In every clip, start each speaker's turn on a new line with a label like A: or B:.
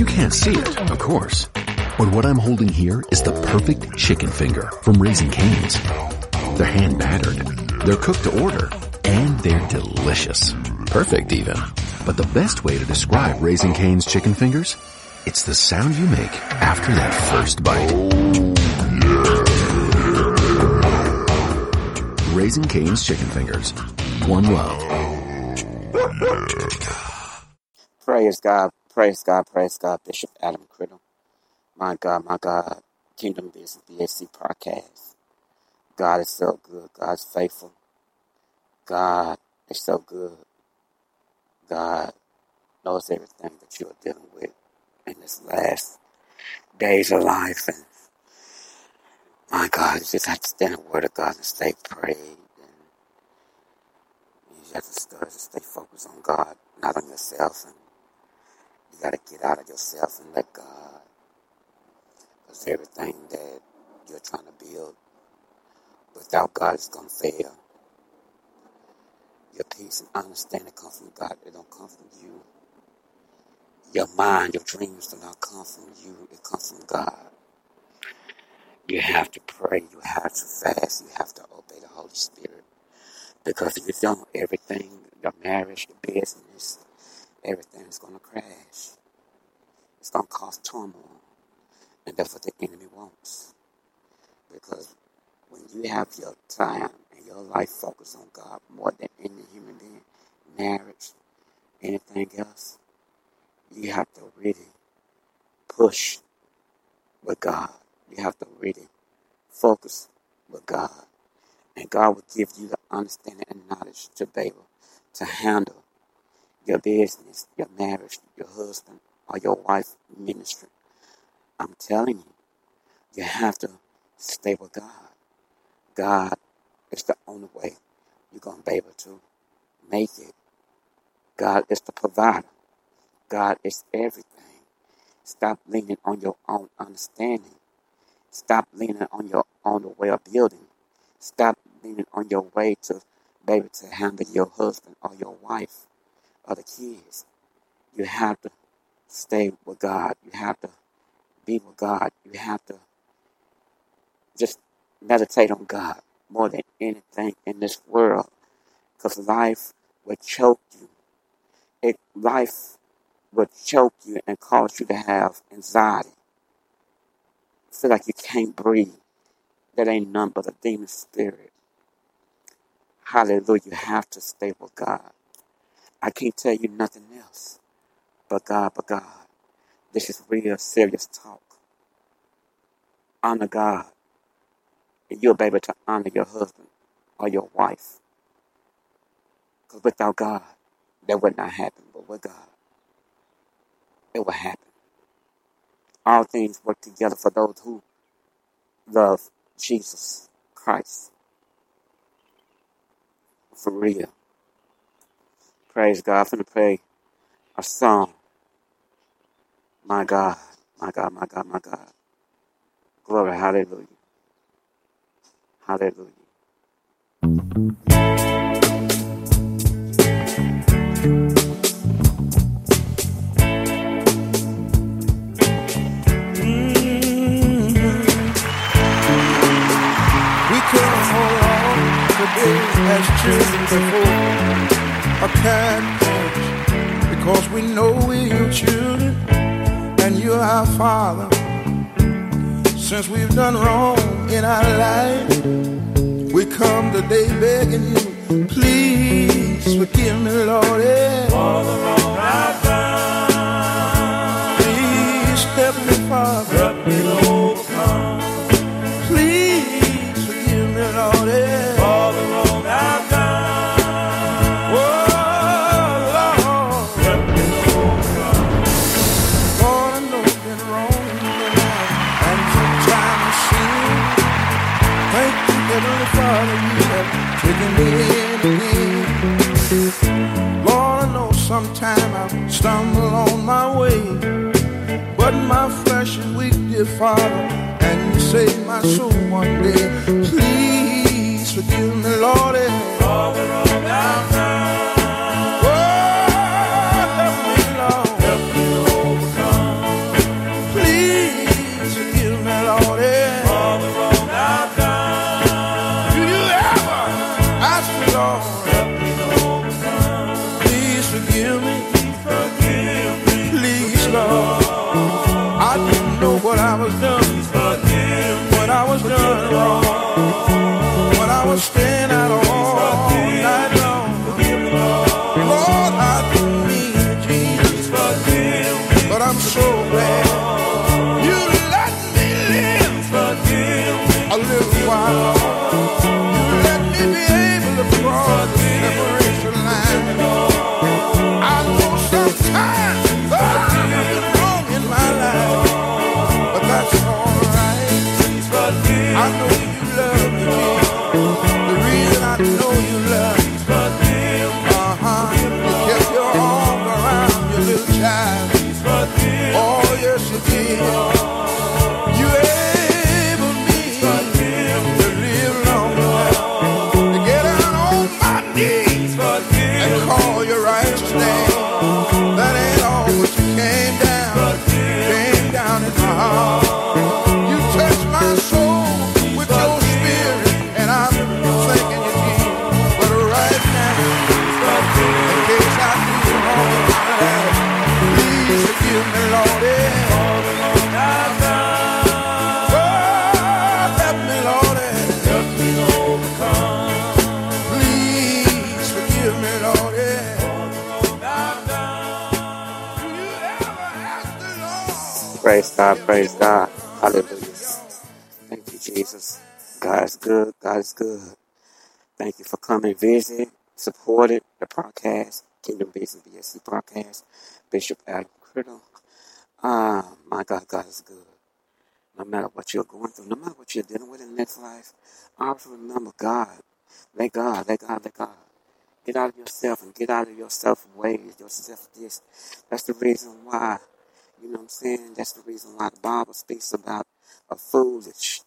A: You can't see it, of course. But what I'm holding here is the perfect chicken finger from Raising Cane's. They're hand battered, they're cooked to order, and they're delicious. Perfect even. But the best way to describe Raising Cane's chicken fingers? It's the sound you make after that first bite. Raising Cane's chicken fingers. One love.
B: Praise God, praise God, praise God, Bishop Adam Criddle. My God, my God, Kingdom Business BAC podcast. God is so good. God is faithful. God is so good. God knows everything that you are dealing with in this last days of life. And my God, you just have to stand in the Word of God and stay prayed. And you just have to stay focused on God, not on yourself. And you got to get out of yourself and let God. Because everything that you're trying to build without God is to fail. Your peace and understanding come from God. It don't come from you. Your mind, your dreams do not come from you. It comes from God. You have to pray. You have to fast. You have to obey the Holy Spirit. Because if you don't, everything, your marriage, your business, everything is going to crash. It's going to cause turmoil. And that's what the enemy wants. Because when you have your time and your life focused on God more than any human being, marriage, anything else, you have to really push with God. You have to really focus with God. And God will give you the understanding and knowledge to be able to handle your business, your marriage, your husband, or your wife ministry. I'm telling you, you have to stay with God. God is the only way you're going to be able to make it. God is the provider. God is everything. Stop leaning on your own understanding. Stop leaning on your own way of building. Stop leaning on your way to be able to handle your husband or your wife or the kids. You have to stay with God. You have to be with God. You have to just meditate on God more than anything in this world. Because life will choke you. It, life will choke you and cause you to have anxiety. Feel like you can't breathe. That ain't none but a demon spirit. Hallelujah. You have to stay with God. I can't tell you nothing else but God, but God. This is real serious talk. Honor God. And you'll be able to honor your husband or your wife. Because without God, that would not happen. But with God, it will happen. All things work together for those who love Jesus Christ. For real. Praise God. I'm going to play a song. My God, my God, my God, my God. Glory, hallelujah. Hallelujah. Mm-hmm.
C: We can't hold on today as children before a cat catch because we know we're your children and you're our father. Since we've done wrong in our life, we come today begging you, please forgive me, Lord. For the wrong I've done. Please step me, Father. Sometimes I stumble on my way, but my flesh is weak, dear Father, and you saved my soul one day. was done wrong, what I was I know.
B: Praise God. Hallelujah. Thank you, Jesus. God is good, God is good. Thank you for coming, visit, supported the podcast, Kingdom Business BAC podcast, Bishop Adam Criddle. Ah, my God, God is good. No matter what you're going through, no matter what you're dealing with in this life, always remember God. Let God, let God, let God. Get out of yourself and get out of your self ways, your self this. That's the reason why, you know what I'm saying? That's the reason why the Bible speaks about a foolish.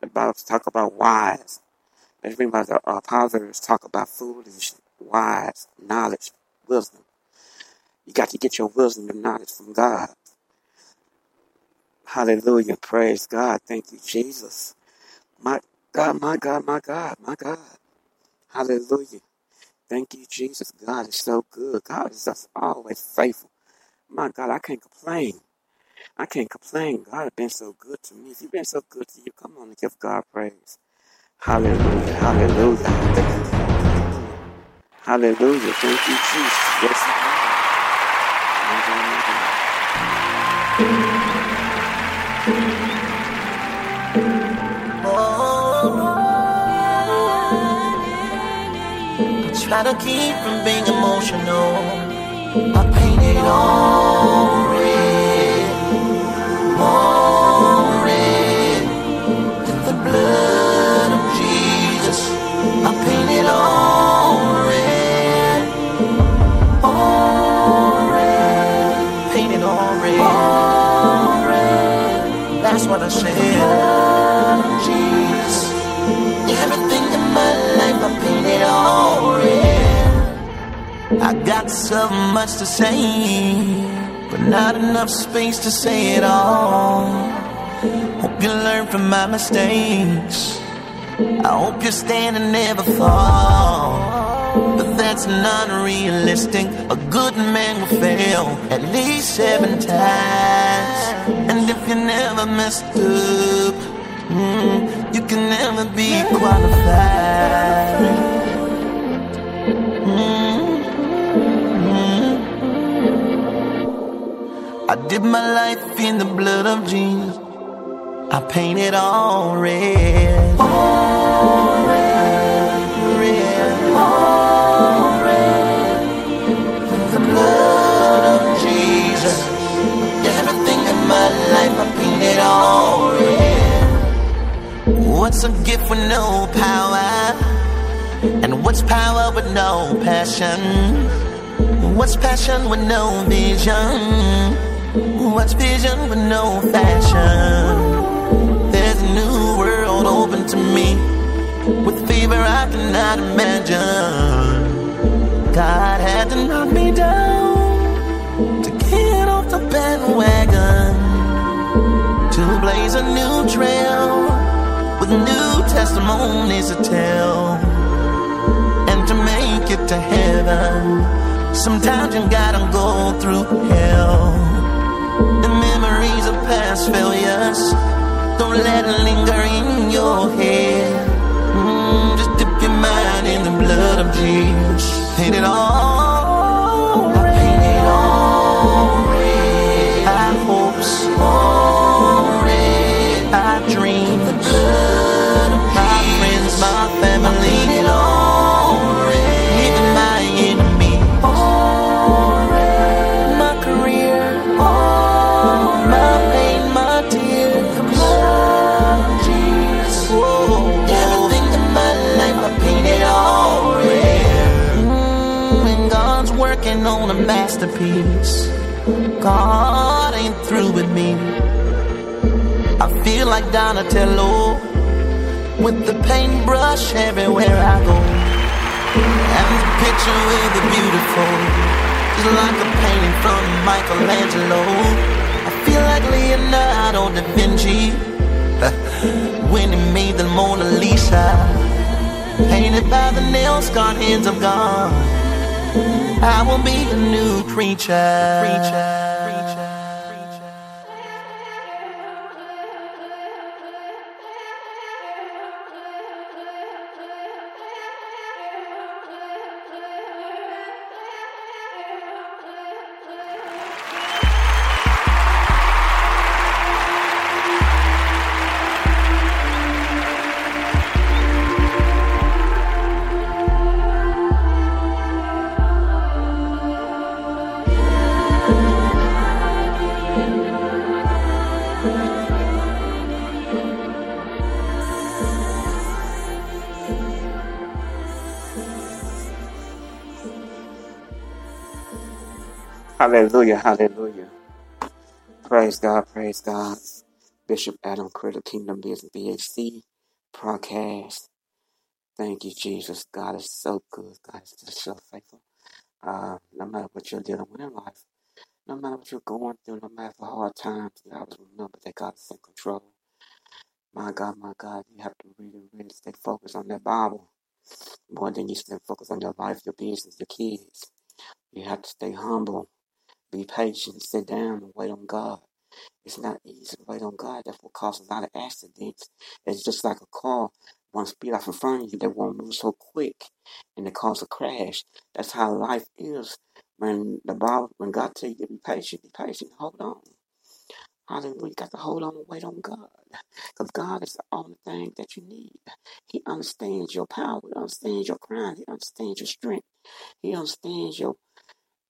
B: The Bible talk about wise. That's the reason the Proverbs talk about foolish, wise, knowledge, wisdom. You got to get your wisdom and knowledge from God. Hallelujah. Praise God. Thank you, Jesus. My God, my God, my God, my God. Hallelujah. Thank you, Jesus. God is so good. God is just always faithful. My God, I can't complain. I can't complain. God has been so good to me. If you've been so good to you, come on and give God praise. Hallelujah. Hallelujah. Hallelujah. Thank you, Jesus. Yes, God.
D: Try to keep from being emotional. That's what I. Jesus, everything in my life I all red. I got so much to say, not enough space to say it all. Hope you learn from my mistakes. I hope you stand and never fall. But that's not realistic. A good man will fail at least seven times. And if you never messed up, mm, you can never be qualified. I dip my life in the blood of Jesus. I paint it all red. All red, all red. The blood of Jesus. Everything in my life, I paint it all red. What's a gift with no power? And what's power with no passion? What's passion with no vision? What's vision with no fashion? There's a new world open to me with fever I cannot imagine. God had to knock me down to get off the bandwagon to blaze a new trail with new testimonies to tell and to make it to heaven. Sometimes you gotta go through hell. The memories of past failures, don't let it linger in your head. Mm, just dip your mind in the blood of Jesus. Paint it all. Feel like Donatello with the paintbrush everywhere I go. And the picture with the beautiful is like a painting from Michelangelo. I feel like Leonardo da Vinci when he made the Mona Lisa, painted by the nail scarred hands of God. I will be a new creature. creature.
B: Hallelujah, hallelujah. Praise God, praise God. Bishop Adam Critter, Kingdom Business BAC broadcast. Thank you, Jesus. God is so good. God is just so faithful. Uh, no matter what you're dealing with in life, no matter what you're going through, no matter the hard times, you always remember that God is in control. My God, my God, you have to really, really stay focused on that Bible more than you stay focused on your life, your business, your kids. You have to stay humble, be patient, sit down and wait on God. It's not easy to wait on God. That's what causes a lot of accidents. It's just like a car. One speed off in front of you, they won't move so quick and it causes a crash. That's how life is. When the Bible, when God tell you to be patient, be patient, hold on. Hallelujah. You got to hold on and wait on God. Because God is the only thing that you need. He understands your power. He understands your crime. He understands your strength. He understands your,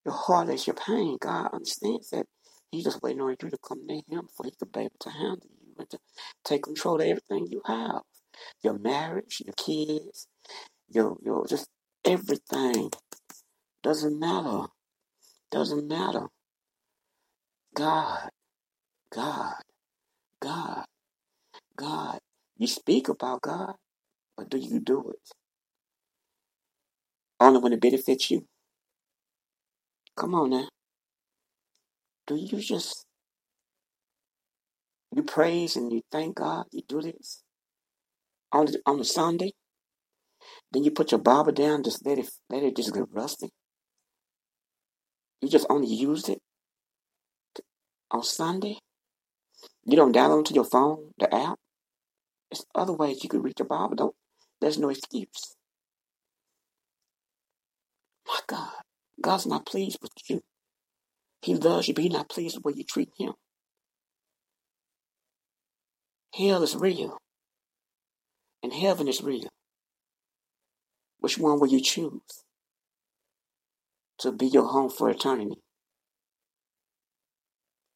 B: your heart is your pain. God understands that. He's just waiting on you to come to him for he to be able to handle you and to take control of everything you have. Your marriage, your kids, your your just everything. Doesn't matter. Doesn't matter. God, God, God, God. You speak about God, but do you do it? Only when it benefits you. Come on now. Do you just you praise and you thank God? You do this on the, on a Sunday. Then you put your Bible down, just let it let it just get rusty. You just only use it on Sunday. You don't download to your phone the app. There's other ways you could read your Bible. Don't there's no excuse. My God, God's not pleased with you. He loves you, but He's not pleased with the way you treat Him. Hell is real, and heaven is real. Which one will you choose to be your home for eternity?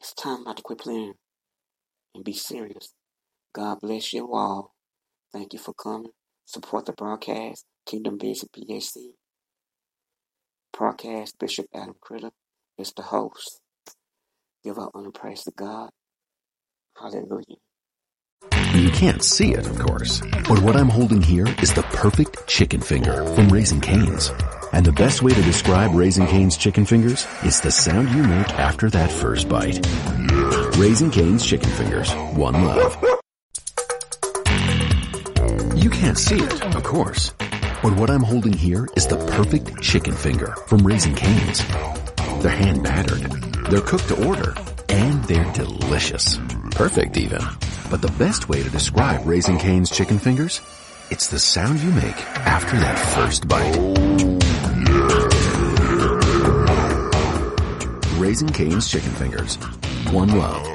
B: It's time not to quit playing and be serious. God bless you all. Thank you for coming. Support the broadcast. Kingdom Business BAC. Broadcast Bishop Adam Critter is the host. Give our honor praise to God. Hallelujah.
A: You can't see it, of course, but what I'm holding here is the perfect chicken finger from Raising Cane's. And the best way to describe Raising Cane's chicken fingers is the sound you make after that first bite. Raising Cane's chicken fingers, one love. You can't see it, of course, but what I'm holding here is the perfect chicken finger from Raising Cane's. They're hand battered, they're cooked to order, and they're delicious. Perfect even. But the best way to describe Raising Cane's chicken fingers? It's the sound you make after that first bite. Raising Cane's chicken fingers. One love.